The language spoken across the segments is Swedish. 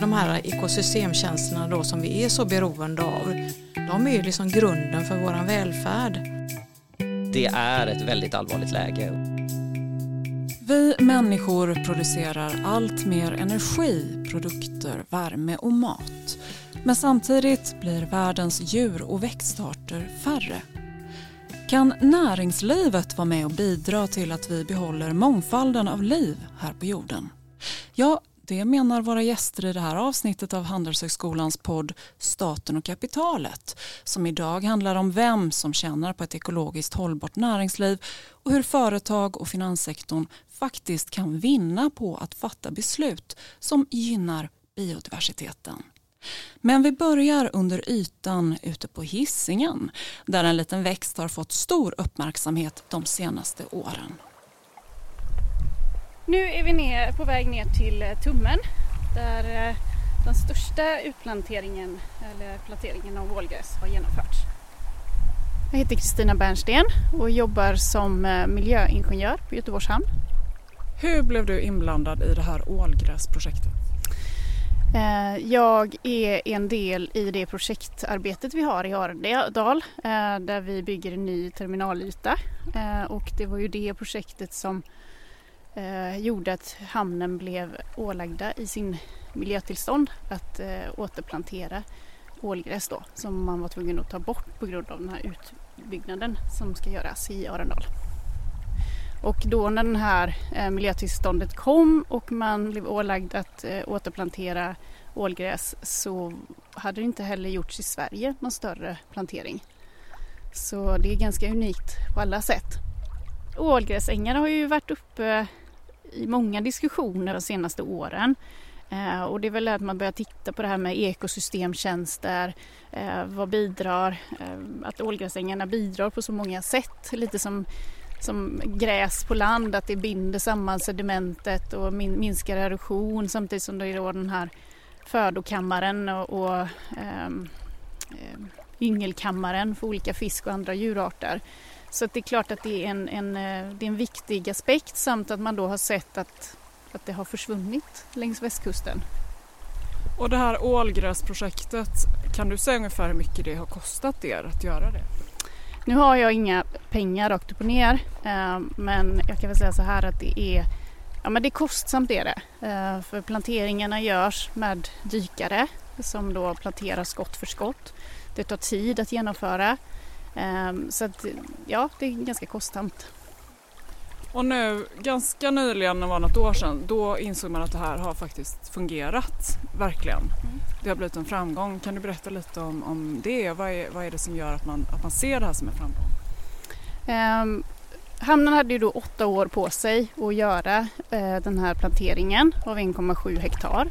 De här ekosystemtjänsterna då som vi är så beroende av, de är ju liksom grunden för vår välfärd. Det är ett väldigt allvarligt läge. Vi människor producerar allt mer energi, produkter, värme och mat. Men samtidigt blir världens djur och växtarter färre. Kan näringslivet vara med och bidra till att vi behåller mångfalden av liv här på jorden? Ja, det menar våra gäster i det här avsnittet av Handelshögskolans podd Staten och kapitalet som idag handlar om vem som tjänar på ett ekologiskt hållbart näringsliv och hur företag och finanssektorn faktiskt kan vinna på att fatta beslut som gynnar biodiversiteten. Men vi börjar under ytan ute på hissingen där en liten växt har fått stor uppmärksamhet de senaste åren. Nu är vi ner, på väg ner till eh, Tummen där eh, den största utplanteringen eller planteringen av ålgräs har genomförts. Jag heter Kristina Bernsten och jobbar som eh, miljöingenjör på Göteborgs hamn. Hur blev du inblandad i det här ålgräsprojektet? Jag är en del i det projektarbetet vi har i Arendal där vi bygger en ny terminalyta och det var ju det projektet som eh, gjorde att hamnen blev ålagda i sin miljötillstånd att eh, återplantera ålgräs då som man var tvungen att ta bort på grund av den här utbyggnaden som ska göras i Arendal. Och då när det här eh, miljötillståndet kom och man blev ålagd att eh, återplantera ålgräs så hade det inte heller gjorts i Sverige någon större plantering. Så det är ganska unikt på alla sätt. Ålgräsängar har ju varit uppe i många diskussioner de senaste åren. Eh, och det är väl att man börjar titta på det här med ekosystemtjänster. Eh, vad bidrar? Eh, att ålgräsängarna bidrar på så många sätt. Lite som, som gräs på land, att det binder samman sedimentet och min, minskar erosion samtidigt som det är då den här födokammaren och, och ehm, eh, yngelkammaren för olika fisk och andra djurarter. Så det är klart att det är en, en, eh, det är en viktig aspekt samt att man då har sett att, att det har försvunnit längs västkusten. Och det här ålgräsprojektet, kan du säga ungefär hur mycket det har kostat er att göra det? Nu har jag inga pengar rakt upp och ner eh, men jag kan väl säga så här att det är, ja, men det är kostsamt är det. Eh, för planteringarna görs med dykare som då planterar skott för skott. Det tar tid att genomföra så att, ja, det är ganska kostsamt. Och nu, ganska nyligen, det var något år sedan, då insåg man att det här har faktiskt fungerat, verkligen. Mm. Det har blivit en framgång. Kan du berätta lite om, om det? Vad är, vad är det som gör att man, att man ser det här som en framgång? Um, hamnen hade ju då åtta år på sig att göra uh, den här planteringen av 1,7 hektar.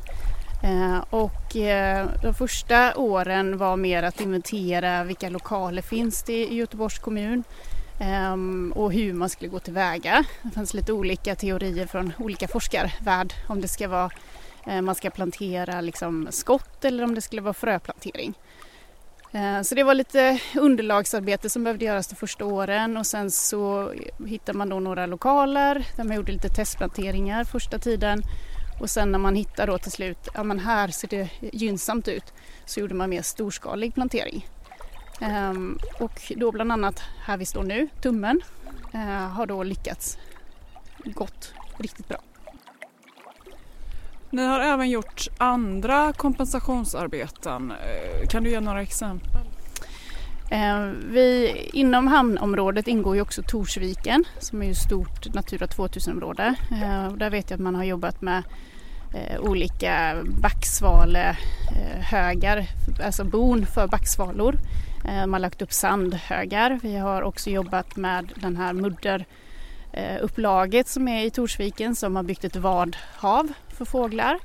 Eh, och eh, de första åren var mer att inventera vilka lokaler finns det i Göteborgs kommun ehm, och hur man skulle gå tillväga. Det fanns lite olika teorier från olika forskarvärld om det ska vara eh, man ska plantera liksom skott eller om det skulle vara fröplantering. Så det var lite underlagsarbete som behövde göras de första åren och sen så hittade man då några lokaler där man gjorde lite testplanteringar första tiden och sen när man hittar då till slut, ja men här ser det gynnsamt ut, så gjorde man mer storskalig plantering. Ehm, och då bland annat här vi står nu, Tummen, eh, har då lyckats gått riktigt bra. Ni har även gjort andra kompensationsarbeten. Eh, kan du ge några exempel? Eh, vi, inom hamnområdet ingår ju också Torsviken som är ett stort Natura 2000-område. Eh, där vet jag att man har jobbat med eh, olika backsvalehögar, alltså bon för backsvalor. Man har lagt upp sandhögar. Vi har också jobbat med den här mudderupplaget som är i Torsviken som har byggt ett vadhav för fåglar.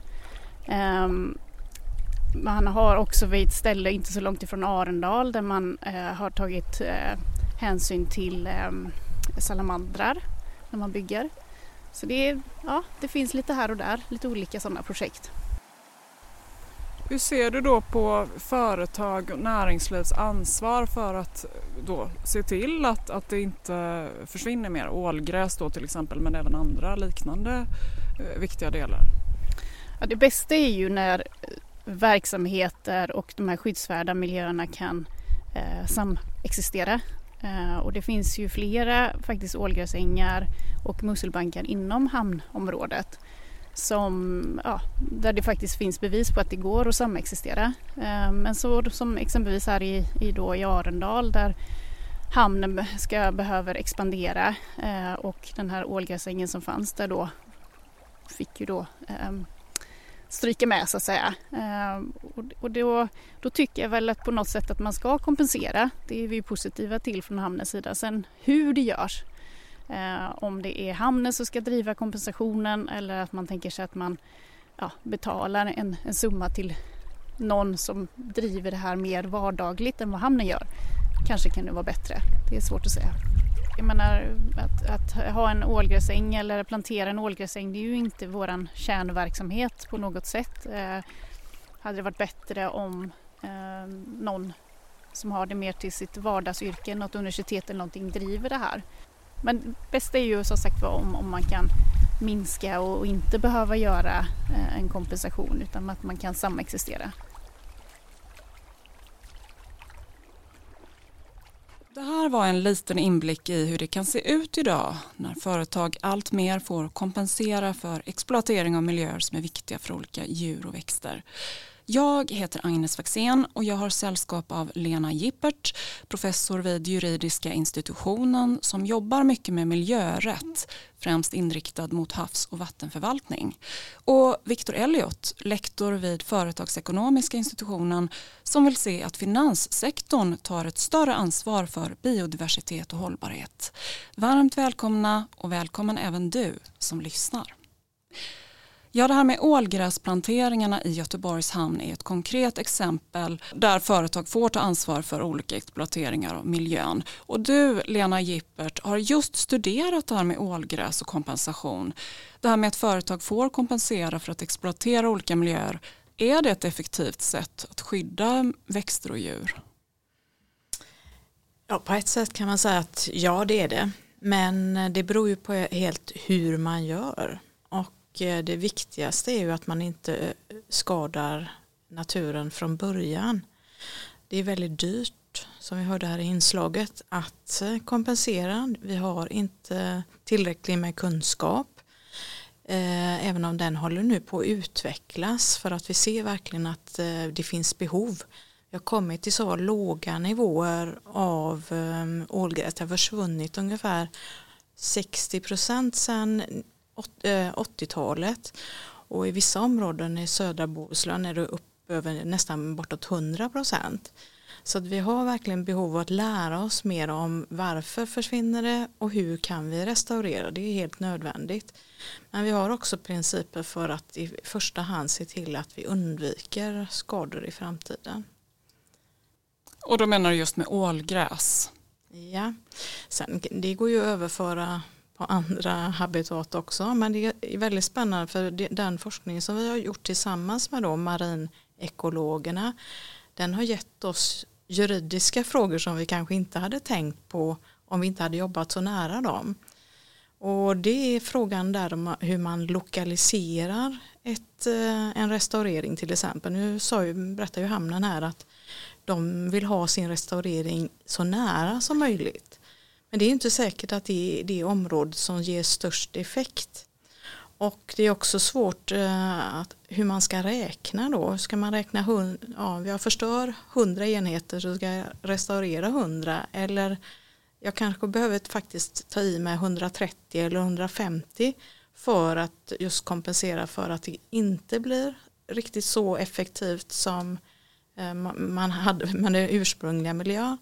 Ehm, man har också vid ett ställe inte så långt ifrån Arendal där man eh, har tagit eh, hänsyn till eh, salamandrar när man bygger. Så det, är, ja, det finns lite här och där, lite olika sådana projekt. Hur ser du då på företag och näringslivs ansvar för att då se till att, att det inte försvinner mer ålgräs då till exempel men även andra liknande eh, viktiga delar? Ja, det bästa är ju när verksamheter och de här skyddsvärda miljöerna kan eh, samexistera. Eh, och det finns ju flera faktiskt ålgräsängar och musselbankar inom hamnområdet som, ja, där det faktiskt finns bevis på att det går att samexistera. Eh, men så som exempelvis här i, i, då i Arendal där hamnen ska, behöver expandera eh, och den här ålgräsängen som fanns där då fick ju då eh, stryka med så att säga. Ehm, och då, då, tycker jag väl att på något sätt att man ska kompensera. Det är vi positiva till från hamnens sida. Sen hur det görs, eh, om det är hamnen som ska driva kompensationen eller att man tänker sig att man ja, betalar en, en summa till någon som driver det här mer vardagligt än vad hamnen gör. Kanske kan det vara bättre. Det är svårt att säga. Jag menar att, att, ha en ålgräsäng eller plantera en ålgräsäng det är ju inte vår kärnverksamhet på något sätt. Eh, hade det varit bättre om eh, någon som har det mer till sitt vardagsyrke, något universitet eller någonting driver det här. Men bäst är ju som sagt var om, om man kan minska och, och inte behöva göra eh, en kompensation utan att man kan samexistera. Det här var en liten inblick i hur det kan se ut idag när företag allt mer får kompensera för exploatering av miljöer som är viktiga för olika djur och växter. Jag heter Agnes Faxén och jag har sällskap av Lena Gippert, professor vid juridiska institutionen som jobbar mycket med miljörätt, främst inriktad mot havs och vattenförvaltning. Och Victor Elliot, lektor vid företagsekonomiska institutionen som vill se att finanssektorn tar ett större ansvar för biodiversitet och hållbarhet. Varmt välkomna och välkommen även du som lyssnar. Ja, det här med ålgräsplanteringarna i Göteborgs hamn är ett konkret exempel där företag får ta ansvar för olika exploateringar av miljön. Och du, Lena Gippert, har just studerat det här med ålgräs och kompensation. Det här med att företag får kompensera för att exploatera olika miljöer. Är det ett effektivt sätt att skydda växter och djur? Ja, på ett sätt kan man säga att ja, det är det. Men det beror ju på helt hur man gör. Eh, det viktigaste är ju att man inte eh, skadar naturen från början. Det är väldigt dyrt, som vi hörde här i inslaget, att eh, kompensera. Vi har inte tillräckligt med kunskap. Även om den håller nu på att utvecklas för att vi ser verkligen att det finns behov. Vi har kommit till så låga nivåer av ålgräs. Det har försvunnit ungefär 60 procent sedan 80-talet eh, och i vissa områden i södra Bohuslän är det upp över nästan bortåt 100 procent. Så att vi har verkligen behov av att lära oss mer om varför försvinner det och hur kan vi restaurera. Det är helt nödvändigt. Men vi har också principer för att i första hand se till att vi undviker skador i framtiden. Och då menar du just med ålgräs? Ja, sen det går ju att överföra på andra habitat också. Men det är väldigt spännande för den forskning som vi har gjort tillsammans med då marinekologerna den har gett oss juridiska frågor som vi kanske inte hade tänkt på om vi inte hade jobbat så nära dem. Och det är frågan där om hur man lokaliserar ett, eh, en restaurering till exempel. Nu sa ju, berättar ju hamnen här att de vill ha sin restaurering så nära som möjligt. Men det är inte säkert att det är det område som ger störst effekt. Och det är också svårt eh, att, hur man ska räkna då. Ska man räkna, hund, ja, jag förstör 100 enheter så ska jag restaurera 100 eller jag kanske behöver faktiskt ta i med 130 eller 150 för att just kompensera för att det inte blir riktigt så effektivt som eh, man hade med den ursprungliga miljön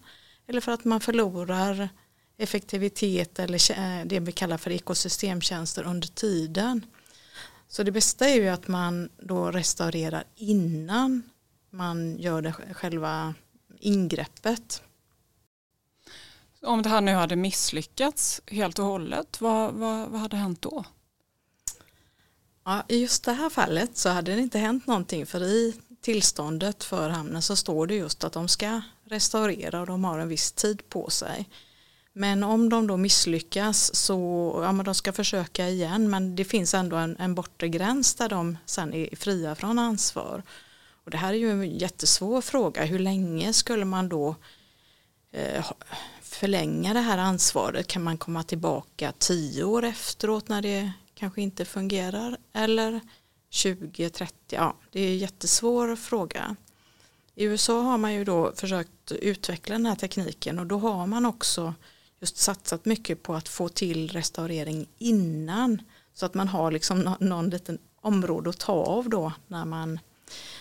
eller för att man förlorar effektivitet eller eh, det vi kallar för ekosystemtjänster under tiden. Så det bästa är ju att man då restaurerar innan man gör det själva ingreppet. Om det här nu hade misslyckats helt och hållet, vad, vad, vad hade hänt då? Ja, I just det här fallet så hade det inte hänt någonting för i tillståndet för hamnen så står det just att de ska restaurera och de har en viss tid på sig. Men om de då misslyckas så ja, men de ska försöka igen men det finns ändå en, en bortre gräns där de sen är fria från ansvar. Och Och det här är ju en jättesvår fråga. Hur länge skulle man då eh, förlänga det här ansvaret? Kan man komma tillbaka tio år efteråt när det kanske inte fungerar? Eller 20, 30? Ja, det är en jättesvår fråga. I USA har man ju då försökt utveckla den här tekniken och då har man också just satsat mycket på att få till restaurering innan så att man har liksom någon, liten område att ta av då när man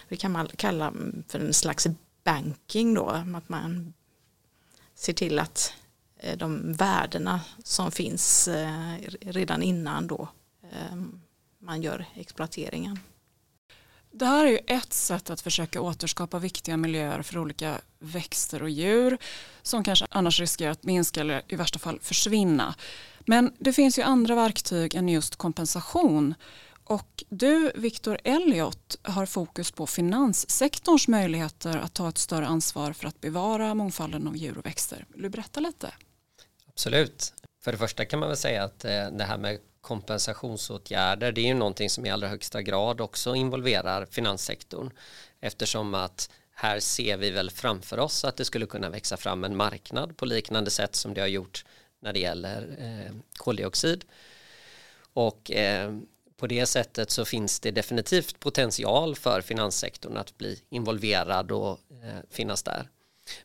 det kan man kalla för en slags banking då att man ser till att eh, de värdena som finns eh, redan innan då eh, man gör exploateringen. Det här är ju ett sätt att försöka återskapa viktiga miljöer för olika växter och djur som kanske annars riskerar att minska eller i värsta fall försvinna. Men det finns ju andra verktyg än just kompensation. Och du, Victor Elliot, har fokus på finanssektorns möjligheter att ta ett större ansvar för att bevara mångfalden av djur och växter. Vill du berätta lite? Absolut. För det första kan man väl säga att eh, det här med kompensationsåtgärder det är ju någonting som i allra högsta grad också involverar finanssektorn eftersom att här ser vi väl framför oss att det skulle kunna växa fram en marknad på liknande sätt som det har gjort när det gäller eh, koldioxid och eh, på det sättet så finns det definitivt potential för finanssektorn att bli involverad och eh, finnas där.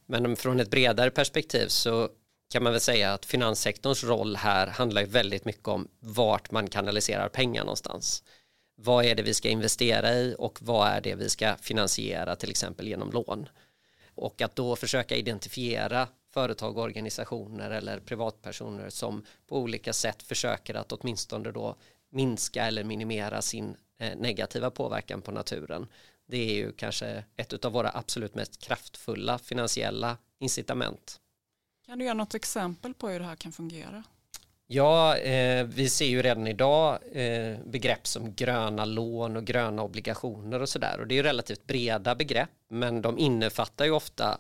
Men eh, från ett bredare perspektiv så kan man väl säga att finanssektorns roll här handlar ju väldigt mycket om vart man kanaliserar pengar någonstans. Vad är det vi ska investera i och vad är det vi ska finansiera till exempel genom lån. Och att då försöka identifiera företag, organisationer eller privatpersoner som på olika sätt försöker att åtminstone då minska eller minimera sin eh, negativa påverkan på naturen. Det är ju kanske ett av våra absolut mest kraftfulla finansiella incitament. Kan du ge något exempel på hur det här kan fungera? Ja, eh, vi ser ju redan idag eh, begrepp som gröna lån och gröna obligationer och sådär. Och det är ju relativt breda begrepp, men de innefattar ju ofta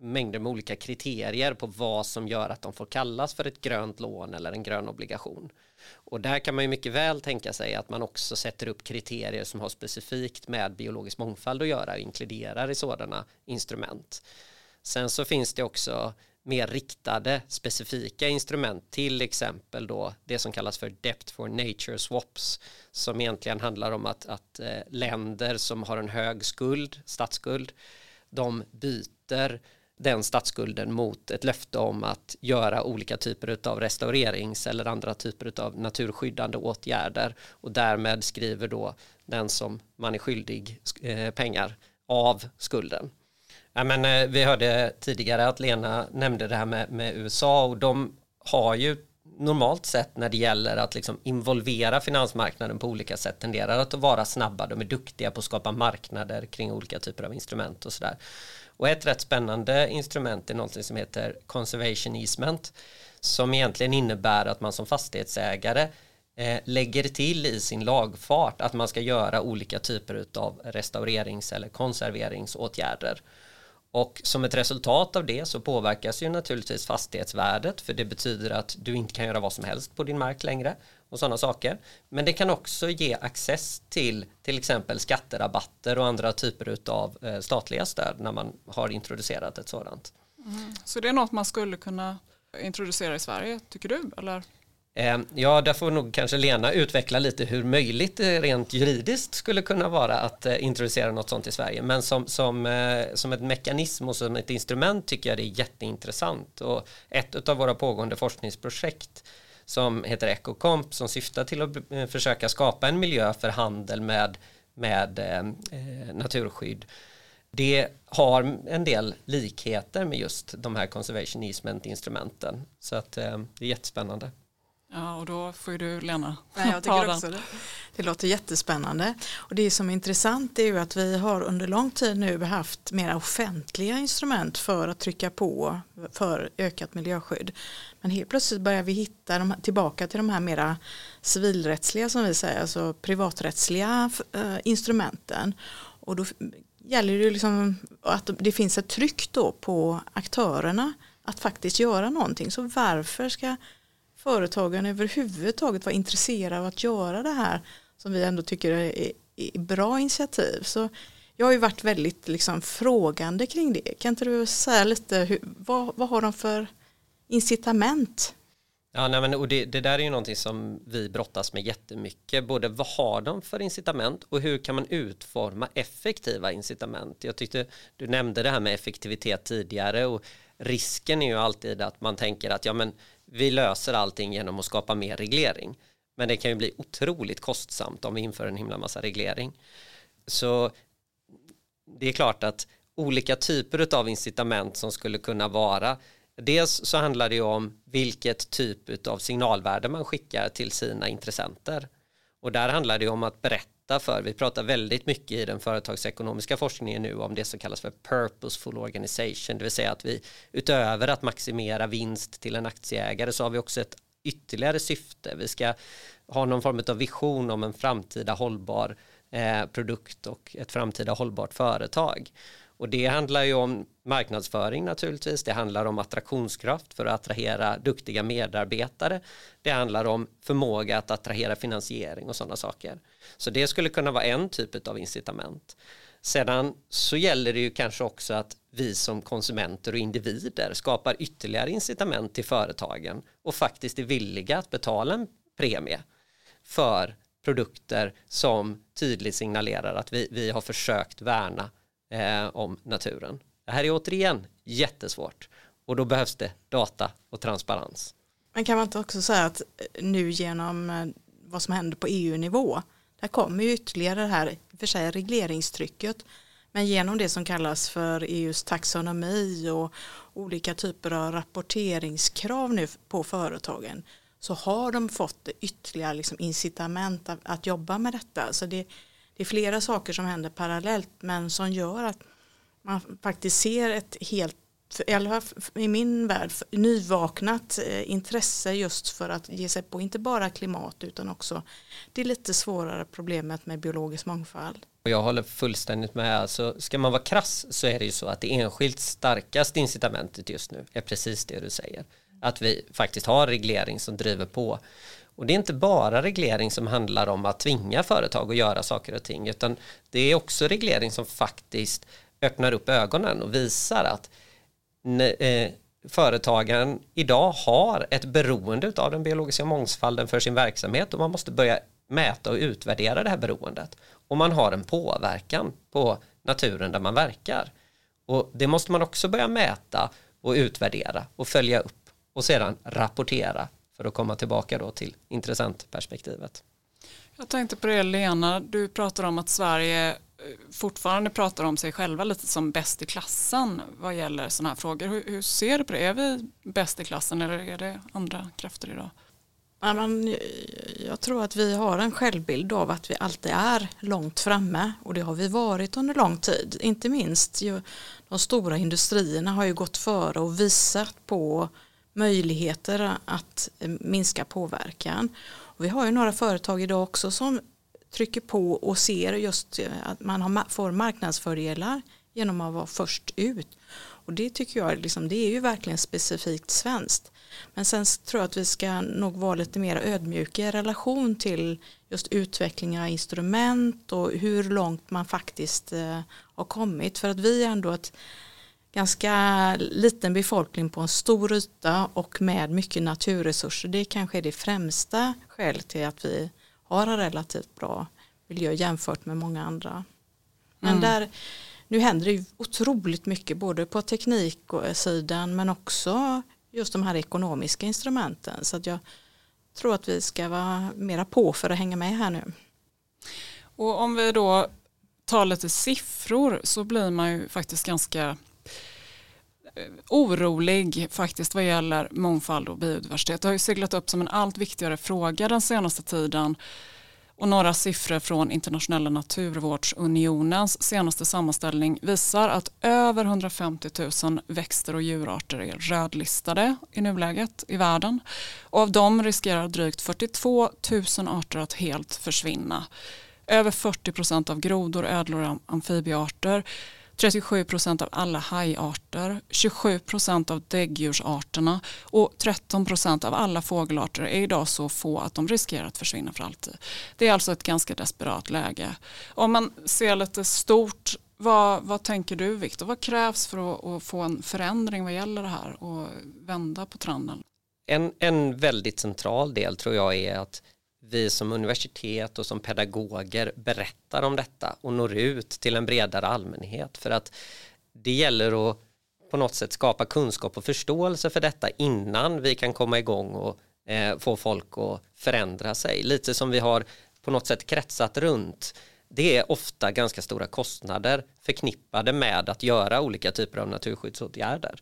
mängder med olika kriterier på vad som gör att de får kallas för ett grönt lån eller en grön obligation. Och där kan man ju mycket väl tänka sig att man också sätter upp kriterier som har specifikt med biologisk mångfald att göra och inkluderar i sådana instrument. Sen så finns det också mer riktade specifika instrument, till exempel då det som kallas för Debt for Nature Swaps, som egentligen handlar om att, att eh, länder som har en hög skuld, statsskuld, de byter den statsskulden mot ett löfte om att göra olika typer av restaurerings eller andra typer av naturskyddande åtgärder och därmed skriver då den som man är skyldig eh, pengar av skulden. Ja, men, eh, vi hörde tidigare att Lena nämnde det här med, med USA och de har ju normalt sett när det gäller att liksom involvera finansmarknaden på olika sätt tenderar att vara snabba. De är duktiga på att skapa marknader kring olika typer av instrument och sådär. Och ett rätt spännande instrument är någonting som heter conservation easement som egentligen innebär att man som fastighetsägare eh, lägger till i sin lagfart att man ska göra olika typer av restaurerings eller konserveringsåtgärder. Och som ett resultat av det så påverkas ju naturligtvis fastighetsvärdet för det betyder att du inte kan göra vad som helst på din mark längre och sådana saker. Men det kan också ge access till till exempel skatterabatter och andra typer av eh, statliga stöd när man har introducerat ett sådant. Mm. Så det är något man skulle kunna introducera i Sverige, tycker du? Eller? Ehm, ja, där får nog kanske Lena utveckla lite hur möjligt det rent juridiskt skulle kunna vara att eh, introducera något sånt i Sverige. Men som, som, eh, som ett mekanism och som ett instrument tycker jag det är jätteintressant. Och ett av våra pågående forskningsprojekt som heter Ecocomp som syftar till att försöka skapa en miljö för handel med, med eh, naturskydd. Det har en del likheter med just de här conservation easement instrumenten. Så att eh, det är jättespännande. Ja, och då får du Lena Nej, jag tycker också det. det låter jättespännande. Och det som är intressant är ju att vi har under lång tid nu haft mera offentliga instrument för att trycka på för ökat miljöskydd. Men helt plötsligt börjar vi hitta de, tillbaka till de här mera civilrättsliga som vi säger, alltså privaträttsliga äh, instrumenten. Och då gäller det liksom att det finns ett tryck då på aktörerna att faktiskt göra någonting. Så varför ska företagen överhuvudtaget var intresserade av att göra det här som vi ändå tycker är, är bra initiativ. Så jag har ju varit väldigt liksom frågande kring det. Kan inte du säga lite, hur, vad, vad har de för incitament? Ja, nej, men, och det, det, där är ju någonting som vi brottas med jättemycket. Både vad har de för incitament och hur kan man utforma effektiva incitament? Jag tyckte du nämnde det här med effektivitet tidigare och risken är ju alltid att man tänker att ja, men vi löser allting genom att skapa mer reglering. Men det kan ju bli otroligt kostsamt om vi inför en himla massa reglering. Så det är klart att olika typer av incitament som skulle kunna vara Dels så handlar det ju om vilket typ av signalvärde man skickar till sina intressenter. Och där handlar det om att berätta för, vi pratar väldigt mycket i den företagsekonomiska forskningen nu om det som kallas för purposeful organization, det vill säga att vi utöver att maximera vinst till en aktieägare så har vi också ett ytterligare syfte. Vi ska ha någon form av vision om en framtida hållbar eh, produkt och ett framtida hållbart företag. Och det handlar ju om marknadsföring naturligtvis. Det handlar om attraktionskraft för att attrahera duktiga medarbetare. Det handlar om förmåga att attrahera finansiering och sådana saker. Så det skulle kunna vara en typ av incitament. Sedan så gäller det ju kanske också att vi som konsumenter och individer skapar ytterligare incitament till företagen och faktiskt är villiga att betala en premie för produkter som tydligt signalerar att vi, vi har försökt värna eh, om naturen. Det här är återigen jättesvårt och då behövs det data och transparens. Men kan man inte också säga att eh, nu genom eh, vad som händer på EU-nivå där kommer ju ytterligare det här i för sig regleringstrycket men genom det som kallas för EUs taxonomi och olika typer av rapporteringskrav nu på företagen så har de fått ytterligare liksom incitament att, att jobba med detta. Så det, det är flera saker som händer parallellt men som gör att man faktiskt ser ett helt i alla fall i min värld nyvaknat eh, intresse just för att ge sig på inte bara klimat utan också det lite svårare problemet med biologisk mångfald. Jag håller fullständigt med. Alltså, ska man vara krass så är det ju så att det enskilt starkaste incitamentet just nu är precis det du säger. Att vi faktiskt har reglering som driver på och det är inte bara reglering som handlar om att tvinga företag att göra saker och ting utan det är också reglering som faktiskt öppnar upp ögonen och visar att eh, företagen idag har ett beroende av den biologiska mångfalden för sin verksamhet och man måste börja mäta och utvärdera det här beroendet. Och man har en påverkan på naturen där man verkar. Och det måste man också börja mäta och utvärdera och följa upp och sedan rapportera för att komma tillbaka då till intressentperspektivet. Jag tänkte på det Lena, du pratar om att Sverige eh, fortfarande pratar om sig själva lite som bäst i klassen vad gäller sådana här frågor. Hur, hur, ser du på det? Är vi bäst i klassen eller är det andra krafter idag? Ja, men, jag tror att vi har en självbild av att vi alltid är långt framme och det har vi varit under lång tid. Inte minst ju, de stora industrierna har ju gått före och visat på möjligheter att minska påverkan. Och vi har ju några företag idag också som trycker på och ser just eh, att man får marknadsfördelar genom att vara först ut. Och det tycker jag liksom, det är ju verkligen specifikt svenskt. Men sen tror jag att vi ska nog vara lite mer ödmjuka i relation till just utveckling av instrument och hur långt man faktiskt eh, har kommit. För att vi är ändå ett ganska liten befolkning på en stor yta och med mycket naturresurser. Det kanske är det främsta skälet till att vi har en relativt bra miljö jämfört med många andra. Men mm. där, nu händer det otroligt mycket både på tekniksidan men också just de här ekonomiska instrumenten. Så att jag tror att vi ska vara mera på för att hänga med här nu. Och om vi då tar lite siffror så blir man ju faktiskt ganska orolig faktiskt vad gäller mångfald och biodiversitet. Det har ju seglat upp som en allt viktigare fråga den senaste tiden. Och några siffror från Internationella naturvårdsunionens senaste sammanställning visar att över 150 000 växter och djurarter är rödlistade i nuläget i världen. Och av dem riskerar drygt 42 000 arter att helt försvinna. Över 40 procent av grodor, ödlor och amfibiearter 37 procent av alla hajarter, 27 procent av däggdjursarterna och 13 procent av alla fågelarter är idag så få att de riskerar att försvinna för alltid. Det är alltså ett ganska desperat läge. Om man ser lite stort Vad, vad tänker du Viktor? Vad krävs för att, att, få en förändring vad gäller det här och vända på trenden? En, en väldigt central del tror jag är att vi som universitet och som pedagoger berättar om detta och når ut till en bredare allmänhet för att det gäller att på något sätt skapa kunskap och förståelse för detta innan vi kan komma igång och eh, få folk att förändra sig. Lite som vi har på något sätt kretsat runt. Det är ofta ganska stora kostnader förknippade med att göra olika typer av naturskyddsåtgärder.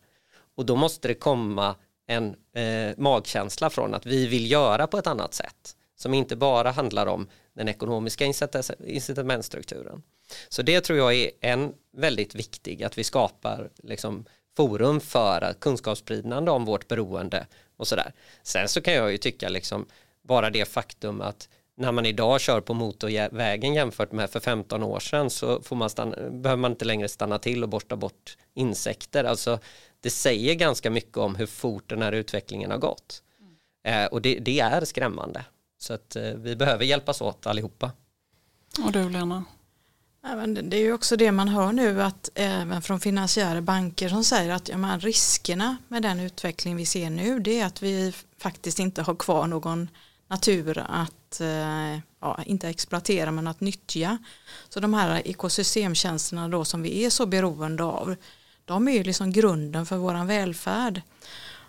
Och då måste det komma en eh, magkänsla från att vi vill göra på ett annat sätt som inte bara handlar om den ekonomiska incitamentstrukturen. Så det tror jag är en väldigt viktig, att vi skapar liksom forum för kunskapsspridande om vårt beroende och sådär. Sen så kan jag ju tycka liksom bara det faktum att när man idag kör på motorvägen jämfört med för 15 år sedan så får man stanna, behöver man inte längre stanna till och borsta bort insekter. Alltså det säger ganska mycket om hur fort den här utvecklingen har gått. Mm. Eh, och det, det, är skrämmande. Så att eh, vi behöver hjälpas åt allihopa. Och du Lena? det är ju också det man hör nu att även från finansiära banker som säger att ja, man, riskerna med den utveckling vi ser nu det är att vi faktiskt inte har kvar någon natur att eh, ja, inte exploatera men att nyttja. Så de här ekosystemtjänsterna då som vi är så beroende av de är ju liksom grunden för våran välfärd.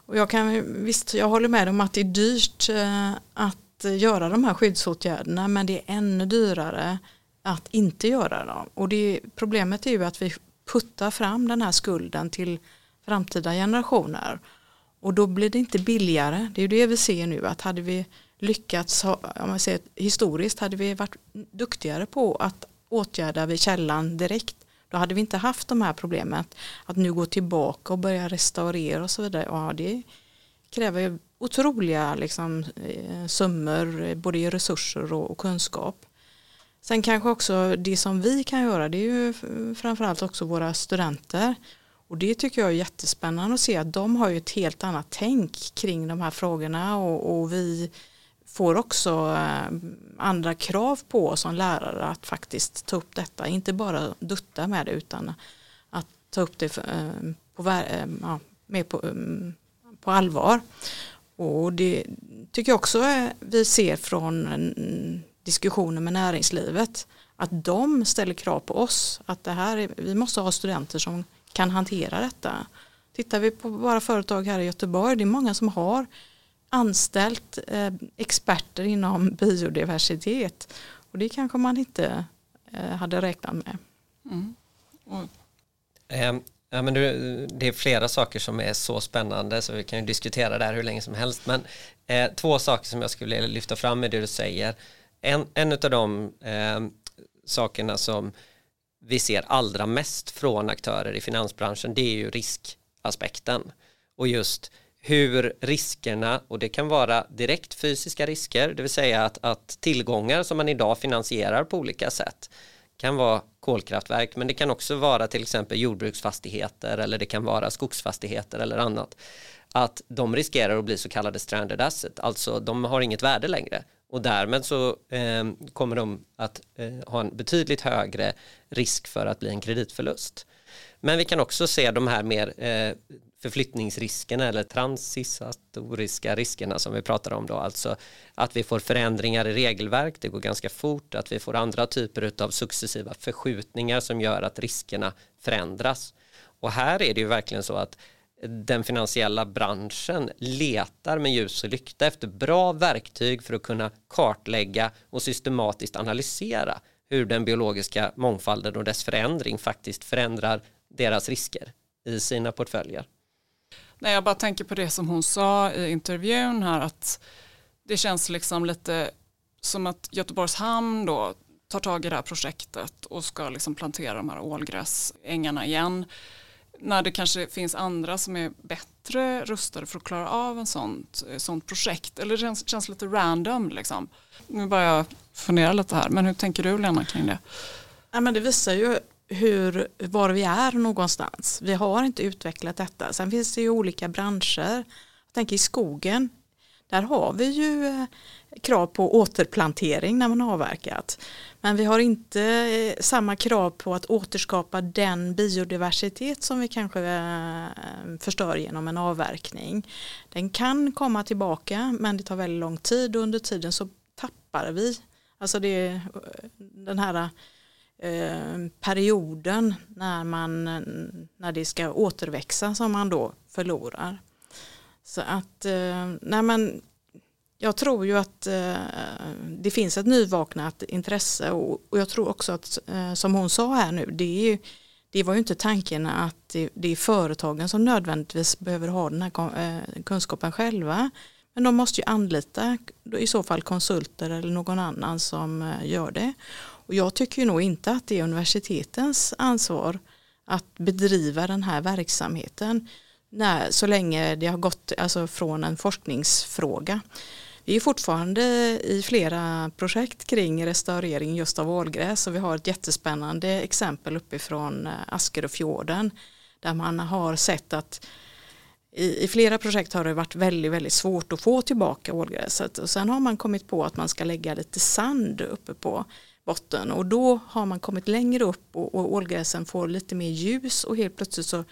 Och jag, kan, visst, jag håller med om att det är dyrt eh, att göra de här skyddsåtgärderna men det är ännu dyrare att inte göra dem. Och det, problemet är ju att vi puttar fram den här skulden till framtida generationer. Och då blir det inte billigare. Det är ju det vi ser nu att hade vi lyckats, om man säger, historiskt hade vi varit duktigare på att åtgärda vid källan direkt. Då hade vi inte haft de här problemen. Att nu gå tillbaka och börja restaurera och så vidare. Ja, det kräver otroliga liksom, eh, summor eh, både i resurser och, och kunskap. Sen kanske också det som vi kan göra det är ju framförallt också våra studenter. Och det tycker jag är jättespännande att se att de har ju ett helt annat tänk kring de här frågorna och, och vi får också eh, andra krav på oss som lärare att faktiskt ta upp detta, inte bara dutta med det utan att ta upp det på, ja, mer på, mm, på allvar. Och det tycker jag också vi ser från diskussioner med näringslivet. Att de ställer krav på oss. Att det här är, vi måste ha studenter som kan hantera detta. Tittar vi på våra företag här i Göteborg, det är många som har anställt eh, experter inom biodiversitet. Och det kanske man inte eh, hade räknat med. Mm. Mm. Ja, men det är flera saker som är så spännande så vi kan ju diskutera det här hur länge som helst. Men eh, två saker som jag skulle vilja lyfta fram med det du säger en, en av de eh, sakerna som vi ser allra mest från aktörer i finansbranschen det är ju riskaspekten och just hur riskerna, och det kan vara direkt fysiska risker, det vill säga att, att tillgångar som man idag finansierar på olika sätt kan vara kolkraftverk men det kan också vara till exempel jordbruksfastigheter eller det kan vara skogsfastigheter eller annat att de riskerar att bli så kallade stranded asset, alltså de har inget värde längre och därmed så eh, kommer de att eh, ha en betydligt högre risk för att bli en kreditförlust. Men vi kan också se de här mer eh, förflyttningsriskerna eller transisatoriska riskerna som vi pratar om då, alltså att vi får förändringar i regelverk, det går ganska fort, att vi får andra typer av successiva förskjutningar som gör att riskerna förändras. Och här är det ju verkligen så att den finansiella branschen letar med ljus och lykta efter bra verktyg för att kunna kartlägga och systematiskt analysera hur den biologiska mångfalden och dess förändring faktiskt förändrar deras risker i sina portföljer. Nej, jag bara tänker på det som hon sa i intervjun här att det känns liksom lite som att Göteborgs hamn då tar tag i det här projektet och ska liksom plantera de här ålgräsängarna igen när det kanske finns andra som är bättre rustade för att klara av en sånt, eh, sånt projekt. Eller det känns, känns lite random liksom. Nu börjar jag fundera lite här, men hur tänker du Lena kring det? Ja, men det visar ju hur, var vi är någonstans. Vi har inte utvecklat detta. Sen finns det ju olika branscher. Jag tänker i skogen. Där har vi ju eh, krav på återplantering när man har avverkat. Men vi har inte eh, samma krav på att återskapa den biodiversitet som vi kanske eh, förstör genom en avverkning. Den kan komma tillbaka men det tar väldigt lång tid och under tiden så tappar vi. Alltså det, den här Ehm, perioden när, man, när det ska återväxa som man då förlorar. Så att, ehm, nej men jag tror ju att eh, det finns ett nyvaknat intresse och, jag tror också att eh, som hon sa här nu det, är, det var ju inte tanken att det är företagen som nödvändigtvis behöver ha den här eh, kunskapen själva. Men de måste ju anlita i så fall konsulter eller någon annan som gör det. Och jag tycker ju nog inte att det är universitetens ansvar att bedriva den här verksamheten när, så länge det har gått alltså, från en forskningsfråga. Vi är fortfarande i flera projekt kring restaurering just av ålgräs och vi har ett jättespännande exempel uppifrån eh, Askeröfjorden där man har sett att i, i, flera projekt har det varit väldigt, väldigt svårt att få tillbaka ålgräset och sen har man kommit på att man ska lägga lite sand uppe på botten. Och då har man kommit längre upp och, och ålgräsen får lite mer ljus och helt plötsligt så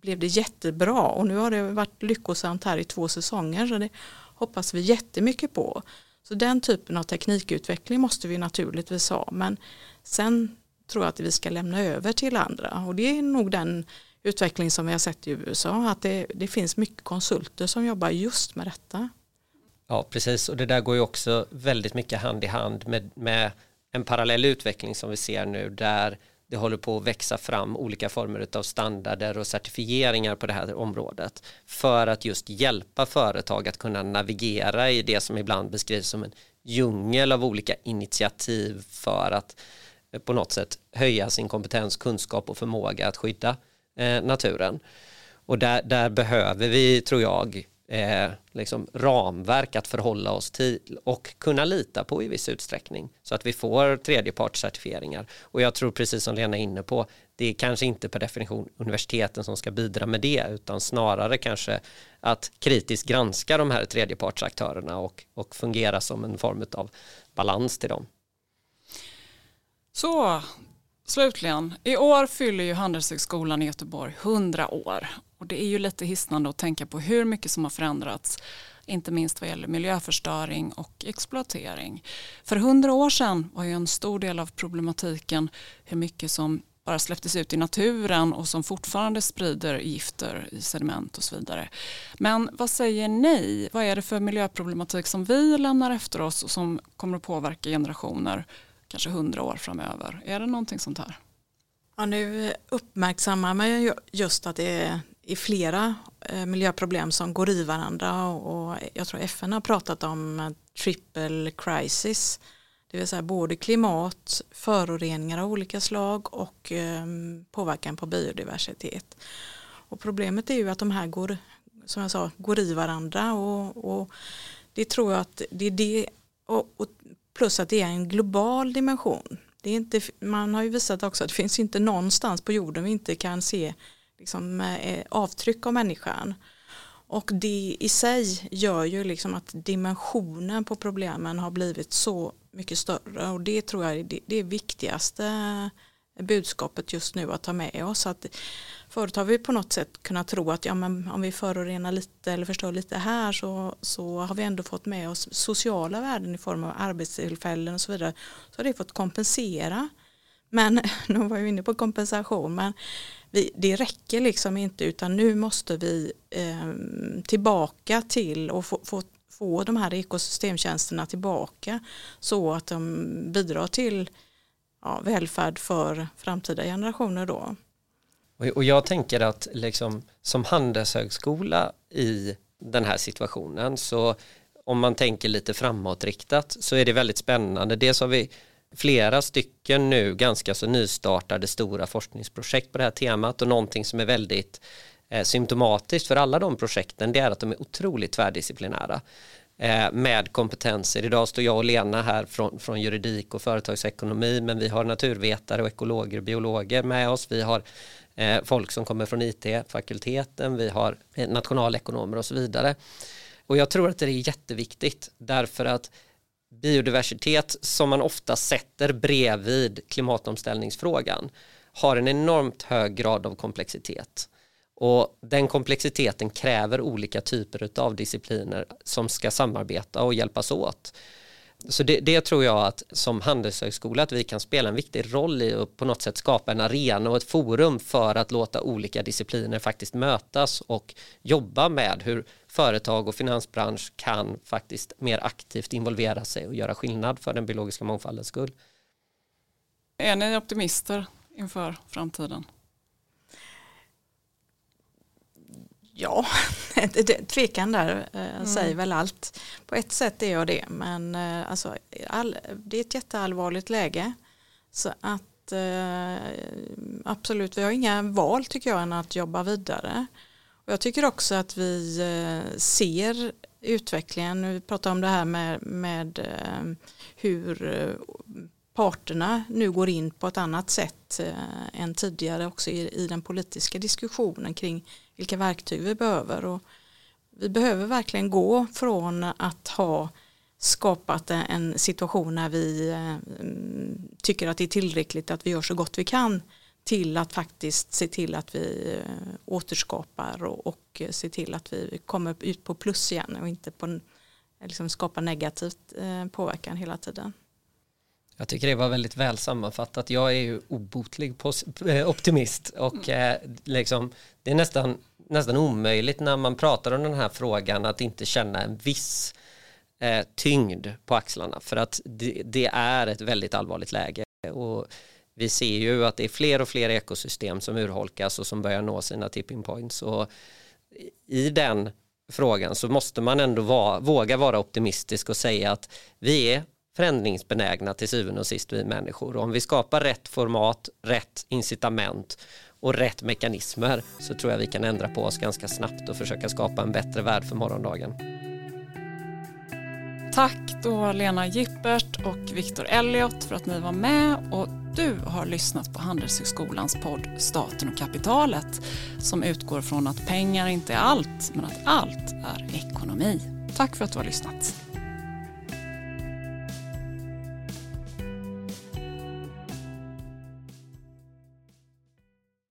blev det jättebra. Och nu har det varit lyckosamt här i två säsonger så det hoppas vi jättemycket på. Så den typen av teknikutveckling måste vi naturligtvis ha. Men sen tror jag att vi ska lämna över till andra. Och det är nog den utveckling som vi har sett i USA att det, det finns mycket konsulter som jobbar just med detta. Ja precis. Och det där går ju också väldigt mycket hand i hand med, med en parallell utveckling som vi ser nu där det håller på att växa fram olika former av standarder och certifieringar på det här området för att just hjälpa företag att kunna navigera i det som ibland beskrivs som en djungel av olika initiativ för att eh, på något sätt höja sin kompetens, kunskap och förmåga att skydda eh, naturen. Och där, där behöver vi, tror jag, eh, liksom ramverk att förhålla oss till och kunna lita på i viss utsträckning så att vi får tredjepartscertifieringar. Och jag tror precis som Lena är inne på, det är kanske inte per definition universiteten som ska bidra med det utan snarare kanske att kritiskt granska de här tredjepartsaktörerna och, och fungera som en form av balans till dem. Så slutligen, i år fyller ju Handelshögskolan i Göteborg 100 år och det är ju lite hisnande att tänka på hur mycket som har förändrats inte minst vad gäller miljöförstöring och exploatering. För hundra år sedan var ju en stor del av problematiken hur mycket som bara släpptes ut i naturen och som fortfarande sprider gifter i sediment och så vidare. Men vad säger ni? Vad är det för miljöproblematik som vi lämnar efter oss och som kommer att påverka generationer kanske hundra år framöver? Är det någonting sånt här? Ja, nu uppmärksammar man ju just att det är i flera eh, miljöproblem som går i varandra och jag tror FN har pratat om triple crisis. Det vill säga både klimat, föroreningar av olika slag och eh, påverkan på biodiversitet. Och problemet är ju att de här går, som jag sa, går i varandra och, och det tror jag att det är det och, och plus att det är en global dimension. Det är inte, man har ju visat också att det finns inte någonstans på jorden vi inte kan se liksom, eh, avtryck av människan. Och det i sig gör ju liksom att dimensionen på problemen har blivit så mycket större och det tror jag är det, det viktigaste budskapet just nu att ta med oss. Att förut har vi på något sätt kunnat tro att ja, men om vi förorenar lite eller förstör lite här så, så har vi ändå fått med oss sociala värden i form av arbetstillfällen och så vidare. Så har det fått kompensera. Men nu var jag inne på kompensation men vi, det räcker liksom inte utan nu måste vi eh, tillbaka till och få, få, få de här ekosystemtjänsterna tillbaka så att de bidrar till ja, välfärd för framtida generationer då. Och jag tänker att liksom, som handelshögskola i den här situationen så om man tänker lite framåtriktat så är det väldigt spännande. Dels har vi flera stycken nu ganska så nystartade stora forskningsprojekt på det här temat och någonting som är väldigt eh, symptomatiskt för alla de projekten det är att de är otroligt tvärdisciplinära eh, med kompetenser. Idag står jag och Lena här från, från juridik och företagsekonomi men vi har naturvetare och ekologer och biologer med oss. Vi har eh, folk som kommer från IT-fakulteten, vi har eh, nationalekonomer och så vidare. Och jag tror att det är jätteviktigt därför att biodiversitet som man ofta sätter bredvid klimatomställningsfrågan har en enormt hög grad av komplexitet. Och den komplexiteten kräver olika typer av discipliner som ska samarbeta och hjälpas åt. Så det, det, tror jag att som handelshögskola att vi kan spela en viktig roll i att på något sätt skapa en arena och ett forum för att låta olika discipliner faktiskt mötas och jobba med hur företag och finansbransch kan faktiskt mer aktivt involvera sig och göra skillnad för den biologiska mångfaldens skull. Är ni optimister inför framtiden? Ja, tvekan där eh, mm. säger väl allt. På ett sätt är jag det, men eh, alltså, all, det är ett jätteallvarligt läge. Så att eh, absolut, vi har inga val tycker jag än att jobba vidare. Och jag tycker också att vi ser utvecklingen, vi pratar om det här med, med hur parterna nu går in på ett annat sätt än tidigare också i, i den politiska diskussionen kring vilka verktyg vi behöver. Och vi behöver verkligen gå från att ha skapat en situation när vi eh, tycker att det är tillräckligt att vi gör så gott vi kan till att faktiskt se till att vi eh, återskapar och, och se till att vi kommer ut på plus igen och inte på liksom skapa negativt eh, påverkan hela tiden. Jag tycker det var väldigt väl sammanfattat. Jag är ju obotlig eh, optimist och mm. liksom, det är nästan, nästan omöjligt när man pratar om den här frågan att inte känna en viss eh, tyngd på axlarna för att det, det, är ett väldigt allvarligt läge och vi ser ju att det är fler och fler ekosystem som urholkas och som börjar nå sina tipping points och i den frågan så måste man ändå vara, våga vara optimistisk och säga att vi är förändringsbenägna till syvende och sist vi människor. Och om vi skapar rätt format, rätt incitament och rätt mekanismer så tror jag vi kan ändra på oss ganska snabbt och försöka skapa en bättre värld för morgondagen. Tack då Lena Gippert och Viktor Elliot för att ni var med och du har lyssnat på Handelshögskolans podd Staten och kapitalet som utgår från att pengar inte är allt men att allt är ekonomi. Tack för att du har lyssnat.